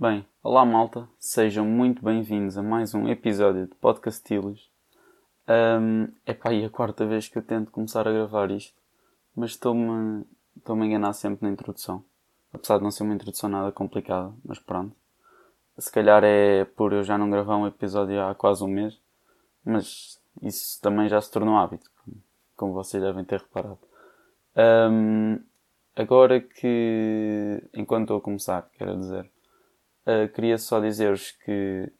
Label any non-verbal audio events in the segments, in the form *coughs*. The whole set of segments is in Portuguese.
Bem, olá malta, sejam muito bem-vindos a mais um episódio de Podcastilos. Um, é pá, e a quarta vez que eu tento começar a gravar isto, mas estou-me estou a enganar sempre na introdução. Apesar de não ser uma introdução nada complicada, mas pronto. Se calhar é por eu já não gravar um episódio há quase um mês, mas isso também já se tornou hábito, como vocês devem ter reparado. Um, agora que, enquanto estou a começar, quero dizer, uh, queria só dizer-vos que,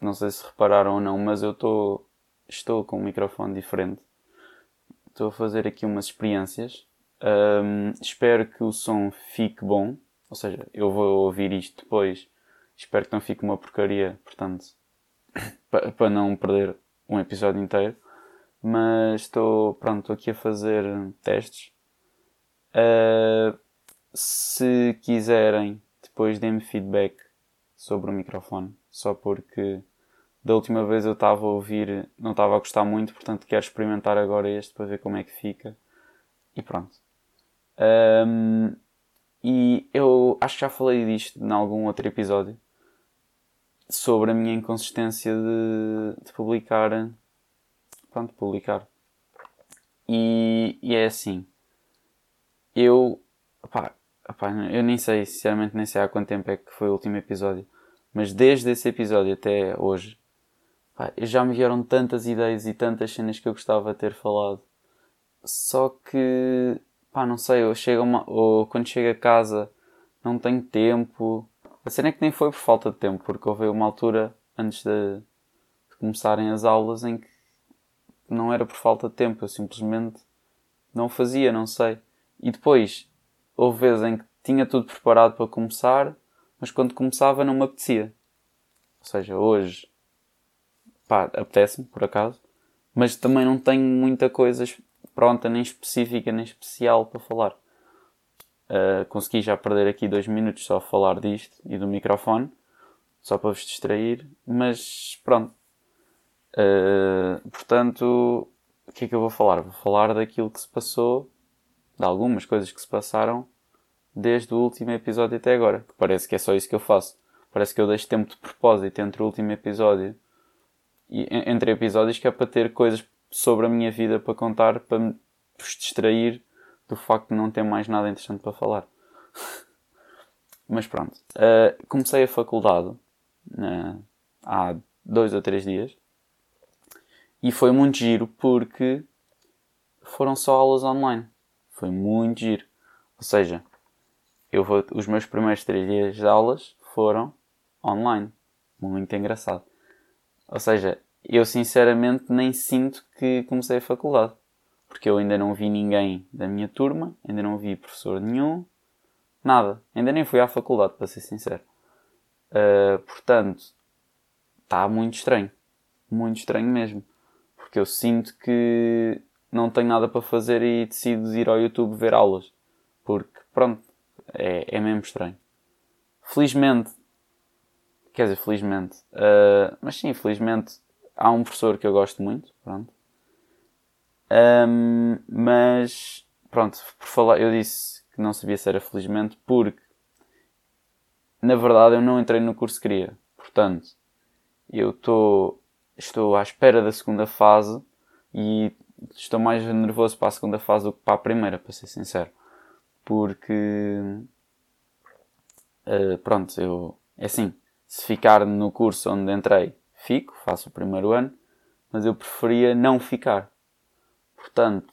não sei se repararam ou não, mas eu estou, estou com um microfone diferente. Estou a fazer aqui umas experiências. Um, espero que o som fique bom, ou seja, eu vou ouvir isto depois. Espero que não fique uma porcaria, portanto, *coughs* para não perder um episódio inteiro. Mas estou, pronto, estou aqui a fazer testes. Uh, se quiserem, depois dê-me feedback sobre o microfone. Só porque da última vez eu estava a ouvir, não estava a gostar muito, portanto quero experimentar agora este para ver como é que fica. E pronto. Um, e eu acho que já falei disto em algum outro episódio sobre a minha inconsistência de, de publicar. Pronto, publicar. E, e, é assim. Eu. Opá, eu nem sei, sinceramente, nem sei há quanto tempo é que foi o último episódio. Mas desde esse episódio até hoje, já me vieram tantas ideias e tantas cenas que eu gostava de ter falado. Só que. Pá, não sei, eu chego uma, ou quando chego a casa não tenho tempo a cena é que nem foi por falta de tempo, porque houve uma altura antes de, de começarem as aulas em que não era por falta de tempo, eu simplesmente não fazia, não sei. E depois houve vezes em que tinha tudo preparado para começar, mas quando começava não me apetecia. Ou seja, hoje, pá, apetece-me, por acaso, mas também não tenho muita coisa pronta, nem específica, nem especial para falar. Uh, consegui já perder aqui dois minutos só a falar disto e do microfone, só para vos distrair, mas pronto. Uh, portanto, o que é que eu vou falar? Vou falar daquilo que se passou, de algumas coisas que se passaram desde o último episódio até agora, parece que é só isso que eu faço. Parece que eu deixo tempo de propósito entre o último episódio e entre episódios que é para ter coisas sobre a minha vida para contar, para me distrair do facto de não ter mais nada interessante para falar. *laughs* Mas pronto. Uh, comecei a faculdade uh, há dois ou três dias e foi muito giro porque foram só aulas online. Foi muito giro. Ou seja, eu vou, os meus primeiros três dias de aulas foram online. Muito engraçado. Ou seja, eu sinceramente nem sinto que comecei a faculdade porque eu ainda não vi ninguém da minha turma, ainda não vi professor nenhum, nada. Ainda nem fui à faculdade, para ser sincero. Uh, portanto, está muito estranho. Muito estranho mesmo. Porque eu sinto que não tenho nada para fazer e decido ir ao YouTube ver aulas. Porque, pronto, é, é mesmo estranho. Felizmente, quer dizer, felizmente, uh, mas sim, felizmente, há um professor que eu gosto muito, pronto, um, mas pronto, por falar, eu disse que não sabia se era felizmente porque na verdade eu não entrei no curso que queria. Portanto, eu tô, estou à espera da segunda fase e estou mais nervoso para a segunda fase do que para a primeira, para ser sincero. Porque uh, pronto, eu é assim, se ficar no curso onde entrei, fico, faço o primeiro ano, mas eu preferia não ficar. Portanto,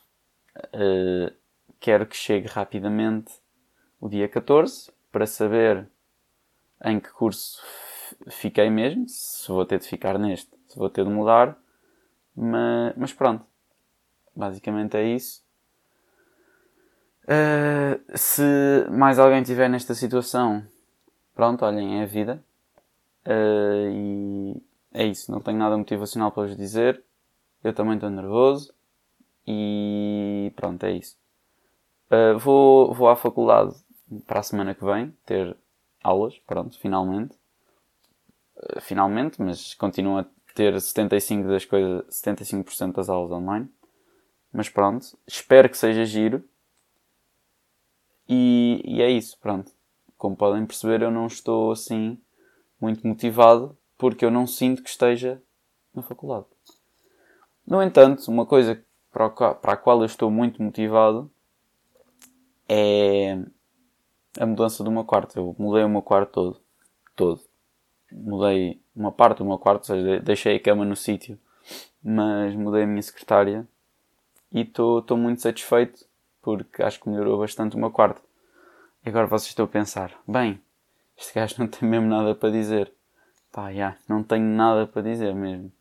uh, quero que chegue rapidamente o dia 14 para saber em que curso fiquei mesmo, se vou ter de ficar neste, se vou ter de mudar, mas, mas pronto, basicamente é isso. Uh, se mais alguém estiver nesta situação, pronto, olhem, é a vida. Uh, e é isso, não tenho nada motivacional para vos dizer. Eu também estou nervoso. E pronto, é isso. Uh, vou, vou à faculdade para a semana que vem ter aulas, pronto, finalmente. Finalmente, mas continuo a ter 75% das coisas, 75% das aulas online. Mas pronto, espero que seja giro. E, e é isso, pronto. Como podem perceber, eu não estou assim muito motivado porque eu não sinto que esteja na faculdade. No entanto, uma coisa para a qual eu estou muito motivado é a mudança do meu quarto. Eu mudei o meu quarto todo. Todo. Mudei uma parte do meu quarto, ou seja, deixei a cama no sítio, mas mudei a minha secretária e estou muito satisfeito porque acho que melhorou bastante o meu quarto. E agora vocês estão a pensar, bem, este gajo não tem mesmo nada para dizer. Pá, já, não tenho nada para dizer mesmo.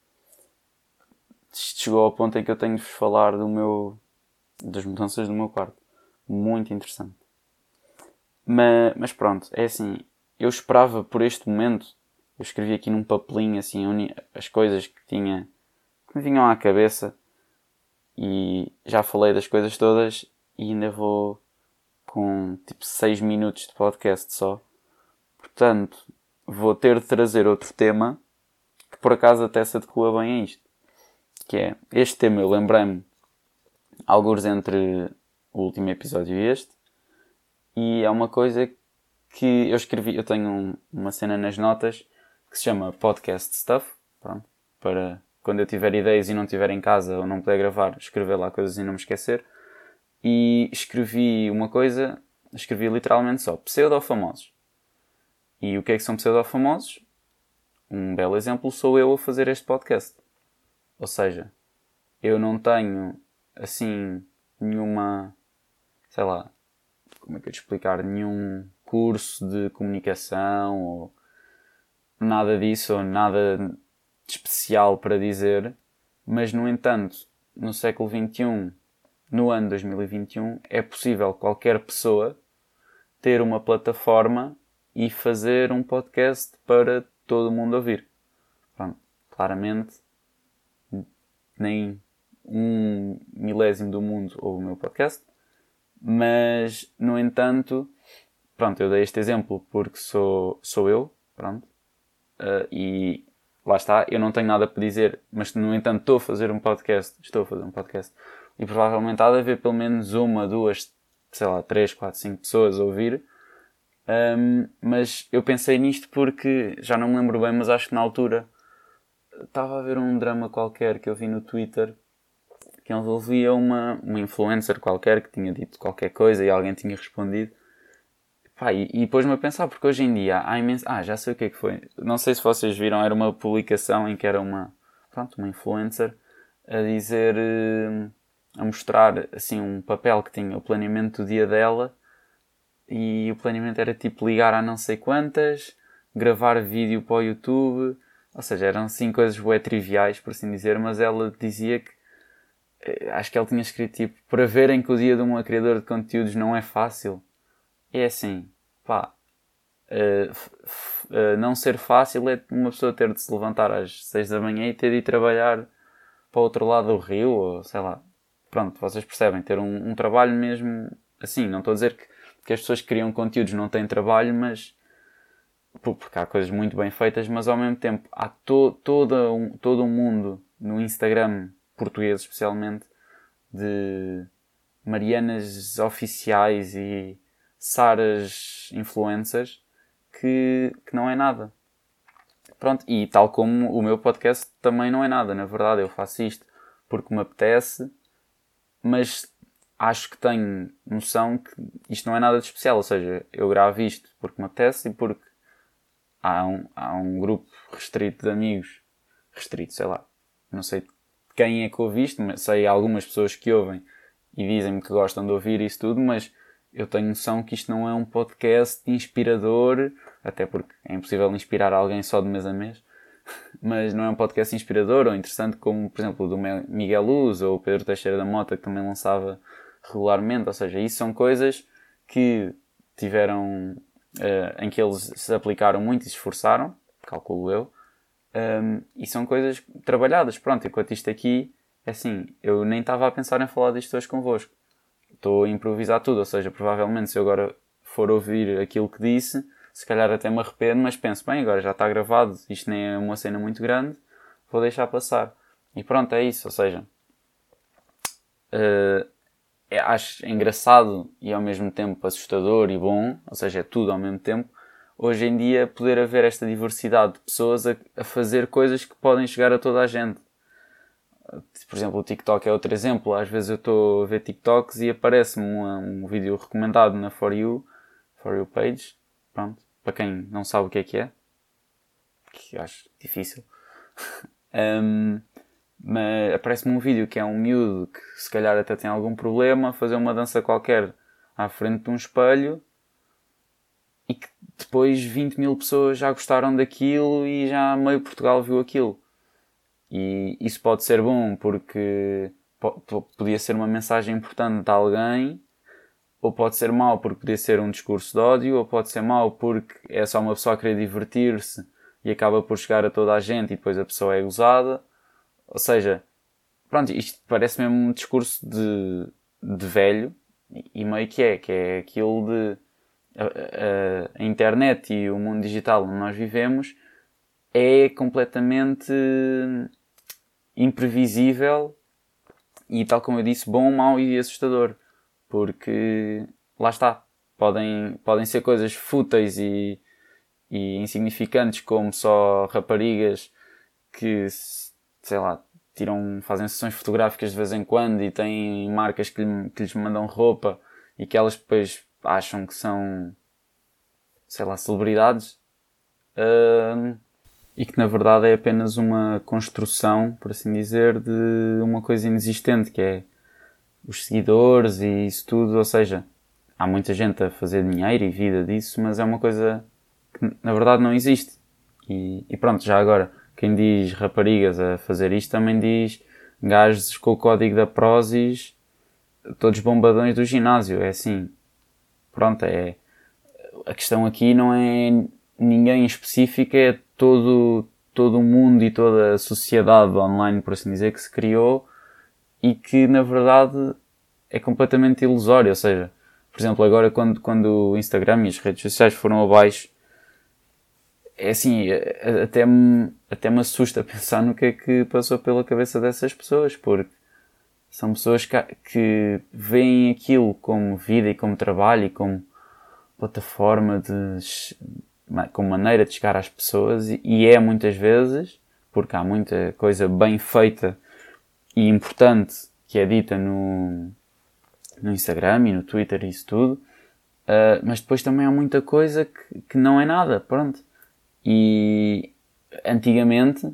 Isto chegou ao ponto em que eu tenho de vos falar do meu, das mudanças do meu quarto. Muito interessante. Mas, mas pronto, é assim, eu esperava por este momento, eu escrevi aqui num papelinho assim as coisas que tinha, que me vinham à cabeça e já falei das coisas todas e ainda vou com tipo 6 minutos de podcast só. Portanto, vou ter de trazer outro tema que por acaso até se adequa bem a isto. Que é, este tema eu lembrei-me alguns entre o último episódio e este. E é uma coisa que eu escrevi, eu tenho um, uma cena nas notas que se chama Podcast Stuff, pronto, para quando eu tiver ideias e não estiver em casa ou não puder gravar, escrever lá coisas e não me esquecer. E escrevi uma coisa, escrevi literalmente só pseudo-famosos. E o que é que são pseudo-famosos? Um belo exemplo sou eu a fazer este podcast. Ou seja, eu não tenho, assim, nenhuma, sei lá, como é que eu te explicar, nenhum curso de comunicação ou nada disso, ou nada especial para dizer, mas no entanto, no século XXI, no ano 2021, é possível qualquer pessoa ter uma plataforma e fazer um podcast para todo mundo ouvir. Pronto, claramente, nem um milésimo do mundo ouve o meu podcast, mas, no entanto, pronto, eu dei este exemplo porque sou, sou eu, pronto, uh, e lá está, eu não tenho nada para dizer, mas no entanto estou a fazer um podcast, estou a fazer um podcast, e provavelmente há de haver pelo menos uma, duas, sei lá, três, quatro, cinco pessoas a ouvir, um, mas eu pensei nisto porque já não me lembro bem, mas acho que na altura estava a ver um drama qualquer que eu vi no Twitter que envolvia uma, uma influencer qualquer que tinha dito qualquer coisa e alguém tinha respondido. Pá, e, e pôs-me a pensar, porque hoje em dia há imenso. Ah, já sei o que é que foi. Não sei se vocês viram, era uma publicação em que era uma, pronto, uma influencer a dizer, eh, a mostrar assim um papel que tinha o planeamento do dia dela e o planeamento era tipo ligar a não sei quantas, gravar vídeo para o YouTube, ou seja, eram assim coisas bué triviais, por assim dizer, mas ela dizia que eh, acho que ela tinha escrito tipo para verem que o dia de uma criadora de conteúdos não é fácil. É assim, pá, uh, uh, não ser fácil é uma pessoa ter de se levantar às 6 da manhã e ter de ir trabalhar para o outro lado do rio, ou sei lá. Pronto, vocês percebem, ter um, um trabalho mesmo assim. Não estou a dizer que que as pessoas que criam conteúdos não têm trabalho, mas porque há coisas muito bem feitas, mas ao mesmo tempo há to, todo, um, todo um mundo no Instagram português especialmente de Marianas oficiais e Saras influencers que, que não é nada. Pronto, e tal como o meu podcast também não é nada, na verdade eu faço isto porque me apetece, mas acho que tenho noção que isto não é nada de especial. Ou seja, eu gravo isto porque me apetece e porque há um, há um grupo restrito de amigos, restrito, sei lá, não sei quem é que ouve isto, mas sei algumas pessoas que ouvem e dizem-me que gostam de ouvir isso tudo, mas eu tenho noção que isto não é um podcast inspirador, até porque é impossível inspirar alguém só de mês a mês, *laughs* mas não é um podcast inspirador ou interessante como, por exemplo, o do Miguel Luz ou o Pedro Teixeira da Mota, que também lançava regularmente. Ou seja, isso são coisas que tiveram, uh, em que eles se aplicaram muito e se esforçaram, calculo eu, um, ehm, e são coisas trabalhadas. Pronto, enquanto isto aqui, é assim, eu nem estava a pensar em falar disto hoje convosco. Estou a improvisar tudo, ou seja, provavelmente se eu agora for ouvir aquilo que disse, se calhar até me arrependo, mas penso, bem, agora já está gravado, isto nem é uma cena muito grande, vou deixar passar. E pronto, é isso, ou seja, uh, é, acho engraçado e ao mesmo tempo assustador e bom, ou seja, é tudo ao mesmo tempo, hoje em dia poder haver esta diversidade de pessoas a, a fazer coisas que podem chegar a toda a gente. Por exemplo, o TikTok é outro exemplo. Às vezes eu estou a ver TikToks e aparece-me um, um vídeo recomendado na For You, For You page. Pronto. Para quem não sabe o que é que é. Que acho difícil. *laughs* um, mas aparece-me um vídeo que é um miúdo que se calhar até tem algum problema, fazer uma dança qualquer à frente de um espelho e que depois 20 mil pessoas já gostaram daquilo e já meio Portugal viu aquilo. E isso pode ser bom porque podia ser uma mensagem importante a alguém, ou pode ser mau porque podia ser um discurso de ódio, ou pode ser mau porque é só uma pessoa a querer divertir-se e acaba por chegar a toda a gente e depois a pessoa é gozada. Ou seja, pronto, isto parece mesmo um discurso de, de velho e meio que é, que é aquilo de a, a, a internet e o mundo digital onde nós vivemos é completamente imprevisível e, tal como eu disse, bom, mau e assustador. Porque lá está, podem, podem ser coisas fúteis e, e insignificantes, como só raparigas que, sei lá, tiram, fazem sessões fotográficas de vez em quando e têm marcas que, lhe, que lhes mandam roupa e que elas depois acham que são, sei lá, celebridades. Uh, e que na verdade é apenas uma construção, por assim dizer, de uma coisa inexistente, que é os seguidores e isso tudo, ou seja, há muita gente a fazer dinheiro e vida disso, mas é uma coisa que na verdade não existe. E, e pronto, já agora, quem diz raparigas a fazer isto também diz gajos com o código da Prozis, todos bombadões do ginásio, é assim. Pronto, é. A questão aqui não é ninguém específico, é todo, todo o mundo e toda a sociedade online, por assim dizer, que se criou e que na verdade é completamente ilusório. Ou seja, por exemplo, agora quando, quando o Instagram e as redes sociais foram abaixo, é assim, até me, até me assusta *laughs* pensar no que é que passou pela cabeça dessas pessoas, porque são pessoas que, que veem aquilo como vida e como trabalho e como plataforma de, como maneira de chegar às pessoas e é muitas vezes, porque há muita coisa bem feita e importante que é dita no, no Instagram e no Twitter e isso tudo, uh, mas depois também há muita coisa que, que não é nada, pronto. E antigamente,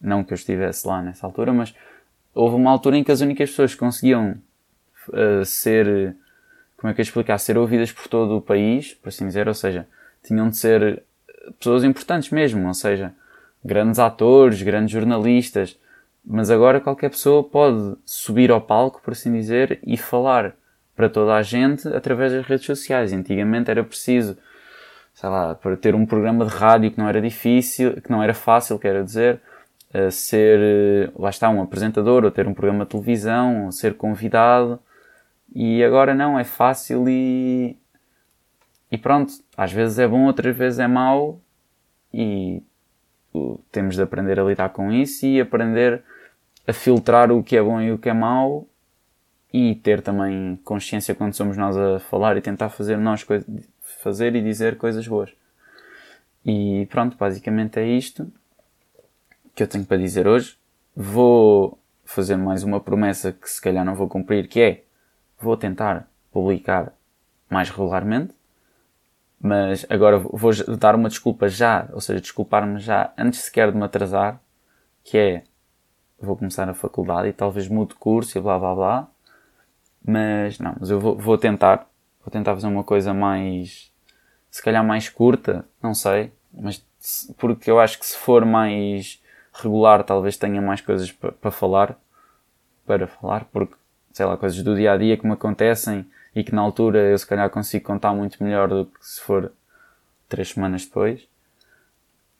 não que eu estivesse lá nessa altura, mas houve uma altura em que as únicas pessoas que conseguiam uh, ser, como é que eu explicar, ser ouvidas por todo o país, por assim dizer, ou seja, tinham de ser pessoas importantes mesmo, ou seja, grandes atores, grandes jornalistas, mas agora qualquer pessoa pode subir ao palco, por assim dizer, e falar para toda a gente através das redes sociais. Antigamente era preciso, sei lá, para ter um programa de rádio que não era difícil, que não era fácil, quero dizer, eh, ser, eh, lá está, um apresentador, ou ter um programa de televisão, ou ser convidado. E agora não, é fácil e, e pronto, às vezes é bom, outras vezes é mau e temos de aprender a lidar com isso e aprender a filtrar o que é bom e o que é mau e ter também consciência quando somos nós a falar e tentar fazer nós fazer e dizer coisas boas. E pronto, basicamente é isto que eu tenho para dizer hoje. Vou fazer mais uma promessa que se calhar não vou cumprir, que é vou tentar publicar mais regularmente mas agora vou dar uma desculpa já, ou seja, desculpar-me já antes sequer de me atrasar, que é vou começar a faculdade e talvez mude curso e blá blá blá. Mas não, mas eu vou, vou tentar, vou tentar fazer uma coisa mais, se calhar mais curta, não sei, mas porque eu acho que se for mais regular talvez tenha mais coisas para pa falar, para falar, porque sei lá, coisas do dia a dia que me acontecem e que na altura eu se calhar consigo contar muito melhor do que se for três semanas depois.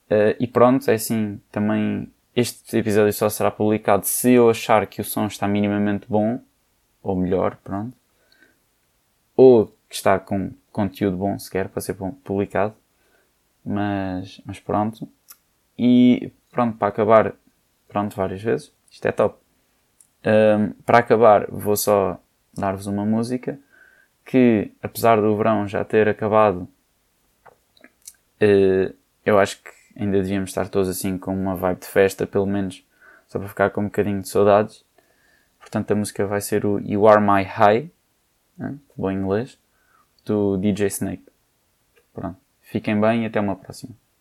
Uh, e pronto, é assim, também este episódio só será publicado se eu achar que o som está minimamente bom, ou melhor, pronto. Ou que está com conteúdo bom sequer para ser publicado. Mas, mas pronto. E pronto, para acabar, pronto, várias vezes. Isto é top. Um, para acabar, vou só dar-vos uma música que, apesar do verão já ter acabado Uh, eu acho que ainda devíamos estar todos assim com uma vibe de festa, pelo menos, só para ficar com um bocadinho de saudades. Portanto, a música vai ser o You Are My High, né? bom inglês, do DJ Snake. Pronto. Fiquem bem e até uma próxima.